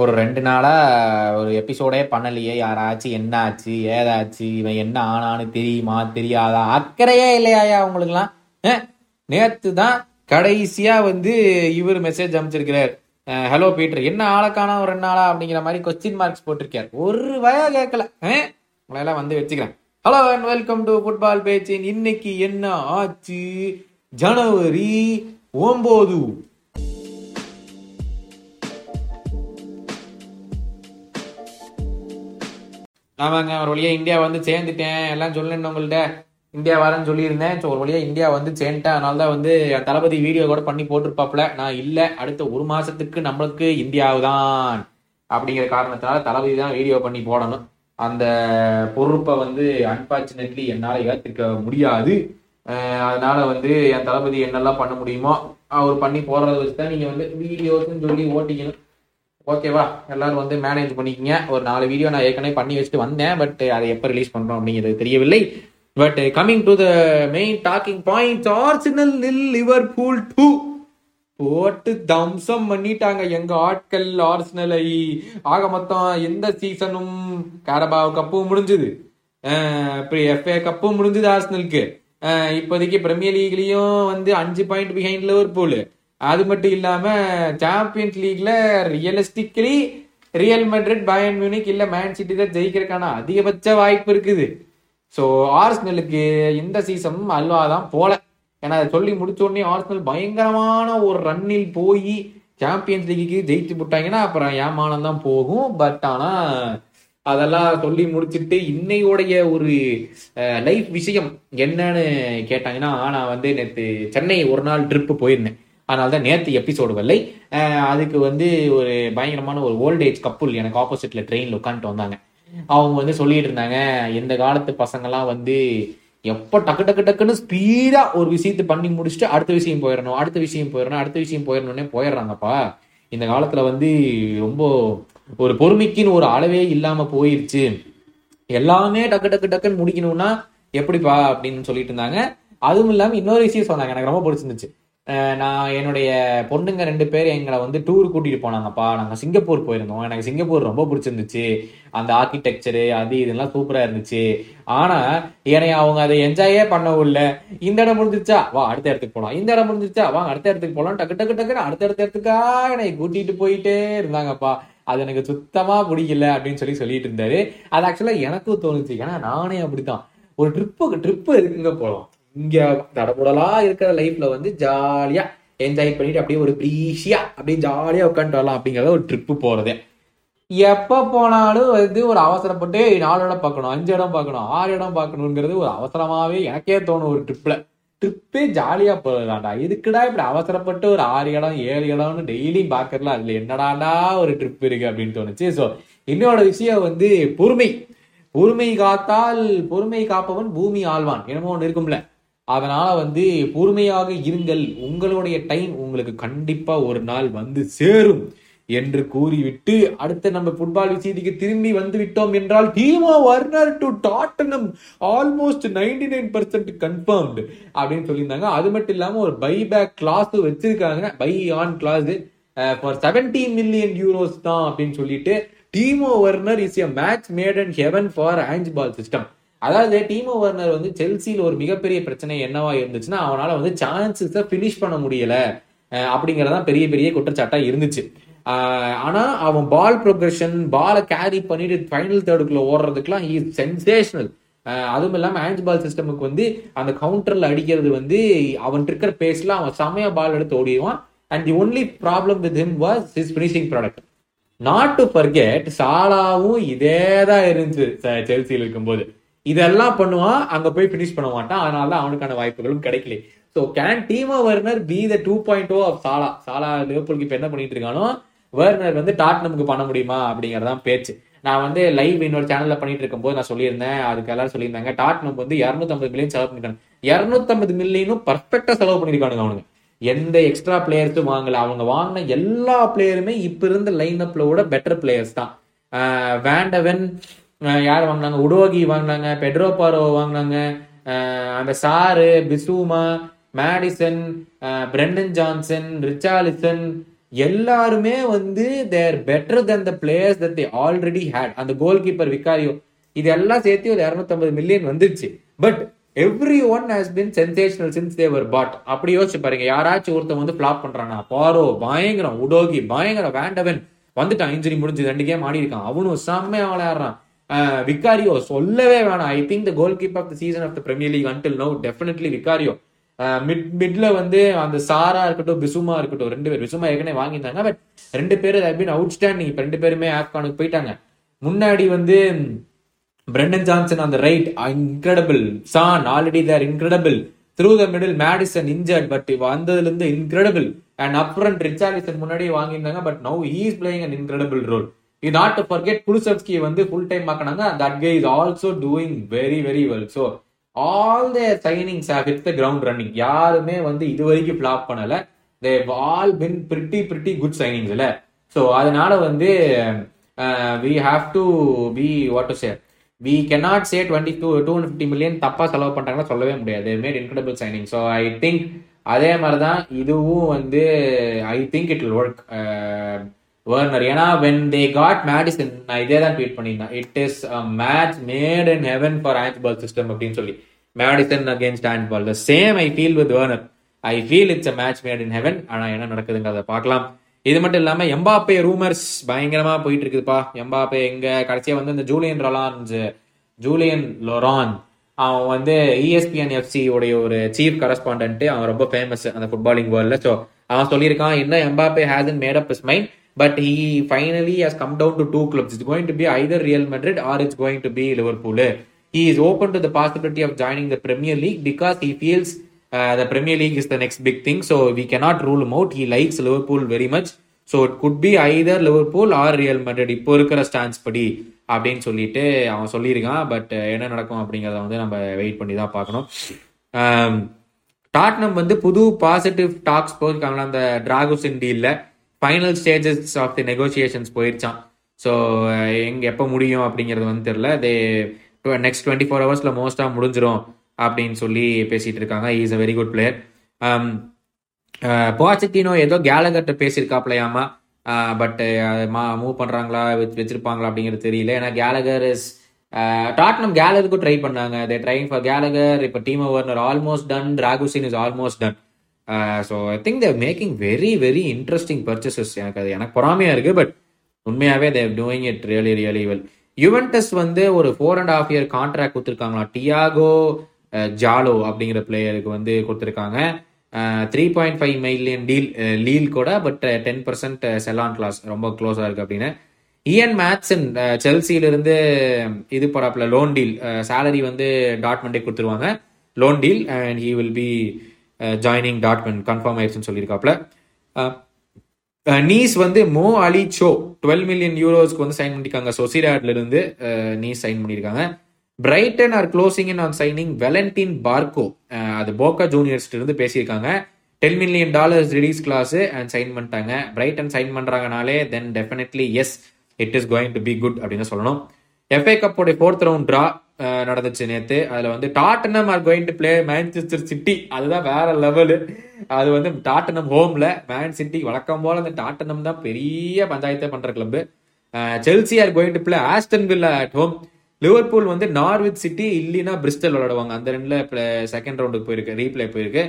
ஒரு ரெண்டு நாளாக ஒரு எபிசோடே பண்ணலையே. யாராச்சும் என்ன ஆச்சு ஏதாச்சு இவன் என்ன ஆனான்னு தெரியுமா தெரியாதா? அக்கறையே இல்லையாயா அவங்களுக்குலாம் நேற்று தான் கடைசியாக வந்து இவர் மெசேஜ் அமைச்சிருக்கிறார். ஹலோ பீட்டர் என்ன ஆளக்கானா ஒரு ரெண்டு நாளா? அப்படிங்கிற மாதிரி கொஸ்டின் மார்க்ஸ் போட்டிருக்கார். ஒரு வய கேட்கல. உங்களெல்லாம் வந்து வச்சுக்கிறேன். Hello and welcome to football பேச்சின். இன்னைக்கு என்ன ஆச்சு? ஜனவரி ஒம்பது. ஆமாங்க ஒரு வழியாக இந்தியா வந்து சேர்ந்துட்டேன். எல்லாம் சொல்லிருந்தேன் உங்கள்கிட்ட இந்தியா வரேன்னு சொல்லியிருந்தேன். ஸோ ஒரு வழியாக இந்தியா வந்து சேர்ந்துட்டேன். அதனால தான் வந்து என் தளபதி வீடியோ கூட பண்ணி போட்டிருப்பாப்புல. நான் இல்லை அடுத்த ஒரு மாதத்துக்கு நம்மளுக்கு இந்தியாவுதான் அப்படிங்கிற காரணத்தினால தளபதி தான் வீடியோ பண்ணி போடணும். அந்த பொறுப்பை வந்து அன்பார்ச்சுனேட்லி என்னால் ஏற்றுக்க முடியாது. அதனால வந்து என் தளபதி என்னெல்லாம் பண்ண முடியுமோ அவர் பண்ணி போடுறத வச்சு தான் நீங்கள் வந்து வீடியோஸ்ன்னு சொல்லி ஓட்டிக்கணும். ஓகேவா எல்லாரும் வந்து மேனேஜ் பண்ணிக்கங்க. ஒரு நாலு வீடியோ நான் ஏற்கனவே பண்ணி வச்சுட்டு வந்தேன். பட் அதை எப்போ ரிலீஸ் பண்ணுறோம் அப்படிங்கிறது தெரியவில்லை. But coming to the main talking point Arsenal nil Liverpool two போட்டு தம்சம் பண்ணிட்டாங்க எங்க ஆட்கள் ஆர்ஸ்னலை ஆக மொத்தம் எந்த சீசனும் கேரபாவ் கப்பும் முடிஞ்சது. எஃப்ஏ கப்பும் முடிஞ்சுது ஆர்ஸ்னலுக்கு இப்போதைக்கு பிரீமியர் லீக்லயும் வந்து அஞ்சு பாயிண்ட் பிஹைண்ட் லிவர் பூல் அது மட்டும் இல்லாம champions லீக்ல realistically Real Madrid Bayern Munich இல்ல மேன் சிட்டி தான் ஜெயிக்கிறதுக்கான அதிகபட்ச வாய்ப்பு இருக்குது. ஸோ ஆர்ஸ்னலுக்கு இந்த சீசன் அல்வா தான் போல. ஏன்னா அதை சொல்லி முடிச்ச உடனே ஆர்ஸ்னல் பயங்கரமான ஒரு ரன்னில் போய் சாம்பியன்ஸ் லீக்கு ஜெயிச்சு விட்டாங்கன்னா அப்புறம் ஏமானம் தான் போகும். பட் ஆனா அதெல்லாம் சொல்லி முடிச்சுட்டு இன்னையோடைய ஒரு லைஃப் விஷயம் என்னன்னு கேட்டாங்கன்னா நான் வந்து நேற்று சென்னை ஒரு நாள் ட்ரிப்பு போயிருந்தேன். அதனால தான் நேற்று எபிசோடு வரலை அதுக்கு வந்து ஒரு பயங்கரமான ஒரு ஓல்டேஜ் கப்புள் எனக்கு ஆப்போசிட்ல ட்ரெயினில் உட்காந்துட்டு வந்தாங்க. அவங்க வந்து சொல்லிட்டு இருந்தாங்க இந்த காலத்து பசங்கள்லாம் வந்து எப்போ டக்கு டக்கு டக்குன்னு ஸ்பீடாக ஒரு விஷயத்தை பண்ணி முடிச்சுட்டு அடுத்த விஷயம் போயிடணும் அடுத்த விஷயம் போயிடணும் அடுத்த விஷயம் போயிடணும்னே போயிடுறாங்கப்பா. இந்த காலத்தில் வந்து ரொம்ப ஒரு பொறுமைக்குன்னு ஒரு அளவே இல்லாமல் போயிருச்சு. எல்லாமே டக்கு டக்கு டக்குன்னு முடிக்கணும்னா எப்படிப்பா? அப்படின்னு சொல்லிட்டு இருந்தாங்க. அதுவும் இல்லாமல் இன்னொரு விஷயம் சொன்னாங்க எனக்கு ரொம்ப பிடிச்சிருந்துச்சு. நான் என்னுடைய பொண்ணுங்க ரெண்டு பேர் எங்களை வந்து டூர் கூட்டிட்டு போனாங்கப்பா. நாங்கள் சிங்கப்பூர் போயிருந்தோம். எனக்கு சிங்கப்பூர் ரொம்ப பிடிச்சிருந்துச்சு. அந்த ஆர்கிடெக்சரு அது இதெல்லாம் சூப்பரா இருந்துச்சு. ஆனா என்னை அவங்க அதை என்ஜாயே பண்ணவும் இல்லை. இந்த இடம் முடிஞ்சிச்சா வா அடுத்த இடத்துக்கு போகலாம் இந்த இடம் முடிஞ்சிருச்சா? வா அடுத்த இடத்துக்கு போகலாம் டக்கு டக்கு டக்குன்னு அடுத்த அடுத்த இடத்துக்கா என்னை கூட்டிட்டு போயிட்டே இருந்தாங்கப்பா. அது எனக்கு சுத்தமா பிடிக்கல அப்படின்னு சொல்லி சொல்லிட்டு இருந்தாரு. அது ஆக்சுவலா எனக்கும் தோணுச்சு. ஏன்னா நானே அப்படித்தான். ஒரு ட்ரிப்புக்கு ட்ரிப்பு இருக்குங்க போகலாம் இங்க தடபுடலா இருக்கிற லைஃப்ல வந்து ஜாலியா என்ஜாய் பண்ணிட்டு அப்படியே ஒரு ப்ரீஷியா அப்படியே ஜாலியா உட்காந்துட்டு வரலாம் அப்படிங்கறத ஒரு ட்ரிப்பு போறது. எப்போ போனாலும் வந்து ஒரு அவசரப்பட்டு நாலு இடம் பார்க்கணும் அஞ்சு இடம் பார்க்கணும் ஆறு இடம் பார்க்கணுங்கிறது ஒரு அவசரமாவே எனக்கே தோணும் ஒரு ட்ரிப்பில் ட்ரிப்பே ஜாலியாக போகிறதாண்டா இதுக்குடா இப்படி அவசரப்பட்டு ஒரு ஆறு இடம் ஏழு இடம்னு டெய்லி பாக்குறல அதில் என்னடாண்டா ஒரு ட்ரிப் இருக்குது அப்படின்னு தோணுச்சு. ஸோ இன்னொரு விஷயம் வந்து பொறுமை. பொறுமை காத்தால் பொறுமை காப்பவன் பூமி ஆழ்வான். என்னமோ ஒன்று இருக்கும்ல. அதனால் வந்து பொறுமையாக இருங்கள். உங்களுடைய டைம் உங்களுக்கு கண்டிப்பாக ஒரு நாள் வந்து சேரும் என்று கூறிவிட்டு அடுத்த நம்ம ஃபுட்பால் விஷயத்துக்கு திரும்பி வந்து விட்டோம் என்றால் Timo Werner to Tottenham almost ninety nine percent confirmed அப்படின்னு சொல்லியிருந்தாங்க. அது மட்டும் இல்லாமல் ஒரு பை பேக் கிளாஸ் வச்சிருக்காங்க. Buy on clause for seventy million euros தான் அப்படின்னு சொல்லிட்டு Timo Werner is a match made and heaven for Ange ball system அதாவது டீமோ வர்னர் வந்து செல்சியில் ஒரு மிகப்பெரிய பிரச்சனை என்னவா இருந்துச்சுன்னா அவனால வந்து சான்சஸை ஃபினிஷ் பண்ண முடியல. அப்படிங்கிறதான் பெரிய பெரிய குற்றச்சாட்டாக இருந்துச்சு. ஆனால் அவன் பால் ப்ரொக்ரெஷன் பாலை கேரி பண்ணிட்டு ஃபைனல் தேர்டுக்குள்ள ஓடுறதுக்குலாம் ஈ சென்சேஷனல் அதுவும் இல்லாமல் ஆஞ்ச் பால் சிஸ்டமுக்கு வந்து அந்த கவுண்டரில் அடிக்கிறது வந்து அவன் இருக்கிற பேஸ்ல அவன் செமையா பால் எடுத்து ஓடிடுவான். And the only problem with him was his finishing product not to forget சாலாவும் இதே தான் இருந்துச்சு செல்சியில் இருக்கும்போது. இதெல்லாம் பண்ணுவான் அங்க போய் பினிஷ் பண்ண மாட்டான். அதனால தான் அவனுக்கான வாய்ப்புகளும் கிடைக்கல. So can Timo Werner be the two point O of Salah Salah லிவர்பூலுக்கு இப்போ என்ன பண்ணிட்டு இருக்கானோ வர்னர் வந்து டாட் நமக்கு பண்ண முடியுமா அப்படிங்கறதான் பேச்சு. நான் வந்து லைவ் இன்னொரு சேனல்ல பண்ணிட்டு இருக்கும்போது நான் சொல்லியிருந்தேன். அதுக்கு எல்லாரும் சொல்லியிருந்தாங்க டாட்னம் வந்து இரநூத்தம்பது மில்லியன் செலவு பண்ணிருக்காங்க. இரநூத்தம்பது மில்லியனும் பர்ஃபெக்டா செலவு பண்ணிருக்கானுங்க அவனுங்க. எந்த எக்ஸ்ட்ரா பிளேயர்ஸும் வாங்கல. அவங்க வாங்கின எல்லா பிளேயருமே இப்ப இருந்த லைன் அப்ல விட பெட்டர் பிளேயர்ஸ் தான். வேண்டவன் யார் வாங்கினாங்க? உடோகி வாங்கினாங்க பெட்ரோ பாரோ வாங்கினாங்க. அந்த sir Bissouma Maddison Brennan Johnson Richarlison எல்லாருமே வந்து they're better than the players that they already had அந்த கோல் கீப்பர் விக்காரியோ இதெல்லாம் சேர்த்து ஒரு 250 மில்லியன் வந்துருச்சு. But every one has been sensational since they were bought அப்படி யோசிச்சு பாருங்க. யாராச்சும் ஒருத்தன் வந்து ஃபிளாப் பண்றானா பாரோ பயங்கரம் உடோகி பயங்கரம் வேண்டவன். வந்துட்டான் இன்ஜுரி முடிஞ்சு ரெண்டு கேம் ஆடி இருக்கான் அவனும் செம்மையா விளையாடுறான். விக்காரியோ சொல்லவே வேணாம். I think the goal keep of the season of the Premier League until no definitely Vicario mid மிட்ல வந்து அந்த சாரா இருக்கட்டும் பிசுமா இருக்கட்டும் ரெண்டு பேர் பிசுமா ஏற்கனவே வாங்கியிருந்தாங்க. பட் ரெண்டு பேரும் பின் அவுட்ஸ்டாண்டிங் இப்ப ரெண்டு பேருமே ஆப்கானுக்கு போயிட்டாங்க. முன்னாடி வந்து பிரெண்டன் ஜான்சன் அந்த right incredible Son already there incredible through the middle Maddison injured but வந்ததுல இருந்து இன்க்ரெடபிள் அண்ட் அப்ரன் ரிச்சாலிசன் முன்னாடி வாங்கியிருந்தாங்க but no he's playing an incredible role you not to forget Kulusevski வந்து full time ஆக்கினாங்க that K is also doing very very well so all the signings have hit the ground running யாருமே வந்து இது வரைக்கும் flop பண்ணல. They all been pretty pretty good signings இல்ல. So அதனால வந்து we have to be what to say we cannot say twenty two to fifty million தப்பாக செலவு பண்றாங்கன்னா சொல்லவே முடியாது. Made incredible signing so I think அதே மாதிரி தான் இதுவும் வந்து I think it will work Werner. ஏன்னா வென் தே காட் மேடிசன் நான் இதே தான் ட்வீட் பண்ணியிருந்தேன் it is match made in heaven for ball system அப்படின்னு சொல்லி. Maddison against ball the same I feel with Werner I feel it's a match made in heaven ஆனால் என்ன நடக்குதுங்கிறத பார்க்கலாம். இது மட்டும் இல்லாமல் எம்பாப்பே ரூமர்ஸ் பயங்கரமா போயிட்டு இருக்குதுப்பா எம்பாப்பே எங்க? கடைசியாக வந்து இந்த ஜூலியன் ரொலான்ஸ் ஜூலியன் லொரான் அவன் வந்து இஎஸ்பிஎன் எஃப்சி உடைய ஒரு சீஃப் கரஸ்பாண்டன்ட் அவன் ரொம்ப ஃபேமஸ் அந்த ஃபுட்பாலிங் வேர்ல்டில் ஸோ அவன் சொல்லியிருக்கான் என்ன Mbappe has made up his mind but he finally has come down to two clubs it's going to be either Real Madrid or it's going to be Liverpool he is open to the possibility of joining the Premier League because he feels uh, the Premier League is the next big thing. So we cannot rule him out. He likes Liverpool very much. So it could be either Liverpool or Real Madrid. இப்போ இருக்கிற stance படி அப்படின்னு சொல்லிட்டு அவன் சொல்லியிருக்கான் but என்ன நடக்கும் அப்படிங்கிறத வந்து நம்ம வெயிட் பண்ணி தான் பார்க்கணும் ஆம், டாட்னம் வந்து புது பாசிட்டிவ் டாக்ஸ் போயிருக்காங்களா அந்த Dragusin டீல்ல final stages of the negotiations போயிருச்சான் so எங்க எப்போ முடியும் அப்படிங்கிறது வந்து தெரில தே நெக்ஸ்ட் டுவெண்ட்டி ஃபோர் ஹவர்ஸில் மோஸ்ட்டாக முடிஞ்சிடும் அப்படின்னு சொல்லி பேசிகிட்டு இருக்காங்க. Is a very good player Pochettino ஏதோ கேலகர்ட்ட பேசியிருக்காப்லையாமா? பட் மூவ் பண்ணுறாங்களா வச்சு- வச்சிருப்பாங்களா அப்படிங்கிறது தெரியல. ஏன்னா கேலகர் இஸ் டாட்னம் கேலருக்கும் ட்ரை பண்ணாங்க. தே ட்ரைங் ஃபார் கேலகர் இப்போ team owner almost done Dragusin is almost done so I think they're making very very interesting purchases எனக்கு அது எனக்கு பொறாமையாக இருக்குது பட் உண்மையாகவே they doing it really really well Juventus வந்து ஒரு four and half year contract கொடுத்துருக்காங்களா? டியாகோ ஜாலோ அப்படிங்கிற பிளேயருக்கு வந்து கொடுத்துருக்காங்க. Three point five million deal லீல் கூட but ten percent sell on clause ரொம்ப க்ளோஸாக இருக்குது அப்படின்னு. இஎன் மேட்சன் செல்சியிலிருந்து இது போறாப்ல லோன் டீல் சேலரி வந்து டாட்மெண்டே கொடுத்துருவாங்க. Loan deal and he will be joining Tottenham confirm ஆயிடுச்சுன்னு சொல்லியிருக்காப்ல நீஸ் வந்து Mo Ali Cho twelve million யூரோஸ்க்கு வந்து சைன் பண்ணியிருக்காங்க சொசிடாட்ல இருந்து நீஸ் சைன் பண்ணியிருக்காங்க Brighton are closing in on signing Valentin Barco அது போக்கா ஜூனியர்ஸ் இருந்து பேசியிருக்காங்க. Ten million dollars release clause and sign பண்ணிட்டாங்க. Brighton sign பண்றாங்கனாலே then definitely yes it is going to be good அப்படின்னு சொல்லணும். எஃப்ஏ கப்போட fourth round draw நடந்துச்சு நேத்து. அதுல வந்து Tottenham are going to play Manchester City அதுதான் வேற லெவலு அது வந்து டாட்டனம் ஹோம்ல மேன் சிட்டி வழக்கம் போல அந்த டாட்டனம் தான் பெரிய பஞ்சாயத்தை பண்ற கிளம்பு Chelsea are going to play Aston Villa at home Liverpool வந்து நார்வித் சிட்டி இல்லைன்னா பிரிஸ்டல் விளையாடுவாங்க. அந்த ரெண்டுல செகண்ட் ரவுண்டுக்கு போயிருக்கு ரீப்ளே போயிருக்கு.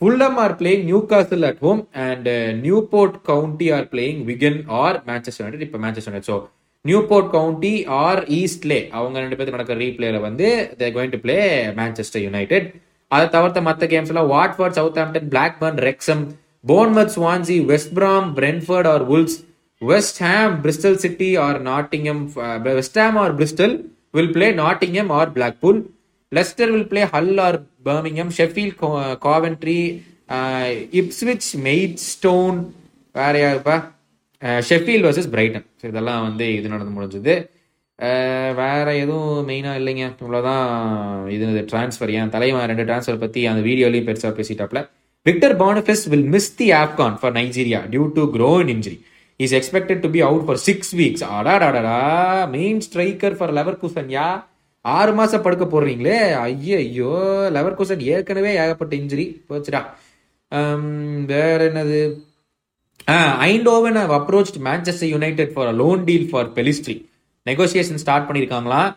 Fulham are playing Newcastle at home and Newport County are playing Wigan or Manchester United இப்போ Manchester United so Newport County or Eastleigh அவங்க ரெண்டு பேருக்கு நடக்கிற ரீப்ளேல வந்து they going to play Manchester United அதை தவிர்த்த மற்ற கேம்ஸ் எல்லாம் Watford Southampton Blackburn Wrexham Bournemouth Swansea West Brom Brentford or Wolves West Ham Bristol City or Nottingham West Ham or Bristol will play Nottingham or Blackpool Leicester will play Hull or Birmingham Sheffield Coventry Ipswich Maidstone வேற யாருப்பா? ஷெஃபீல் versus Brayton so இதெல்லாம் வந்து இது நடந்து முடிஞ்சது. வேறு வேற எதுவும் மெயினாக இல்லைங்க. இவ்வளோதான் இது ட்ரான்ஸ்ஃபர் ஏன் தலைவன் ரெண்டு ட்ரான்ஸ்ஃபர் பற்றி அந்த வீடியோலையும் பெருசாக பேசிட்டாப்ல. Victor Boniface will miss the AFCON for Nigeria due to groin injury is expected to be out for six weeks அடாடாடா main striker for Leverkusen யா? ஆறு மாதம் படுக்க போடுறீங்களே ஐயோ ஐயோ லெவர் குசன் ஏற்கனவே ஏகப்பட்ட இன்ஜுரி போச்சுடா. வேற என்னது? Eindhoven have approached Manchester United for a loan deal for negotiation start பண்ணியிருக்காங்களாம்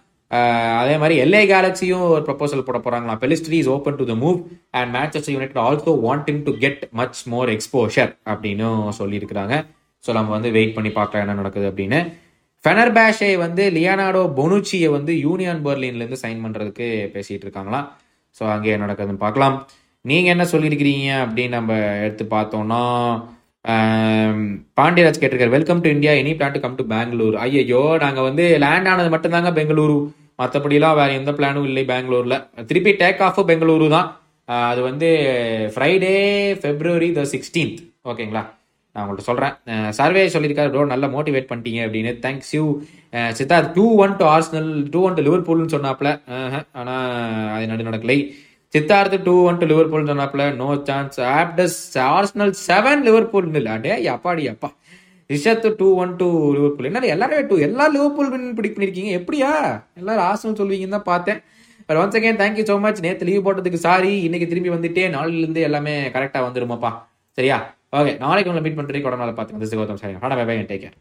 அதே மாதிரி எல்ஏ கேலக்ஸியும் ஒரு ப்ரப்போசல் போட போறாங்களா Pellistri is open to the move and Manchester United also wanting to get much more exposure அப்படின்னு சொல்லியிருக்கிறாங்க. ஸோ நம்ம வந்து வெயிட் பண்ணி பார்க்கலாம் என்ன நடக்குது அப்படின்னு. ஃபெனர் பேஷை வந்து லியானாடோ பொனுச்சியை வந்து யூனியன் பெர்லின்லேருந்து சைன் பண்ணுறதுக்கு பேசிகிட்டு இருக்காங்களாம் ஸோ அங்கே நடக்குதுன்னு பார்க்கலாம். நீங்கள் என்ன சொல்லியிருக்கிறீங்க அப்படின்னு நம்ம எடுத்து பார்த்தோம்னா பாண்டியராஜ் கேட்டிருக்காரு welcome to India any plan to come to Bangalore ஐயோ நாங்கள் வந்து லேண்ட் ஆனது மட்டும்தாங்க பெங்களூரு. மற்றபடிலாம் வேற எந்த பிளானும் இல்லை பெங்களூர்ல. திருப்பி டேக் ஆஃப் பெங்களூரு தான். அது வந்து ஃப்ரைடே ஃபெப்ரவரி த சிக்ஸ்டீன்த் ஓகேங்களா? நான் உங்கள்கிட்ட சொல்கிறேன் சர்வே சொல்லியிருக்காரு ப்ரோ நல்லா மோட்டிவேட் பண்ணிட்டீங்க அப்படின்னு. Thanks you Siddharth two one to Arsenal two one to லிவர்பூல்னு சொன்னாப்ல ஆனால் அது நடு நடக்கலை. Siddharth two one to Liverpool சொன்னாப்ல no chance ஆப்டஸ் ஆர்ஸ்னல் செவன் லிவர்பூல் இல்லை அடே அப்பாடி அப்பா. Rishad two one to Liverpool என்ன எல்லாருமே டூ எல்லா லிவர்பூல் வின் பிடிக் பண்ணிருக்கீங்க? எப்படியா? எல்லாரும் ஆசனம் சொல்வீங்கன்னு தான் பார்த்தேன். But once again thank you so much நேற்று லீவ் போட்டதுக்கு சாரி இன்னைக்கு திரும்பி வந்துட்டே நாளிலிருந்து எல்லாமே கரெக்டாக வந்துருமாப்பா. சரியா? ஓகே நாளைக்கு உங்களை மீட் பண்ணுறதுக்கு உடனே பார்த்துக்கோங்க this Gautham sorry bye bye take care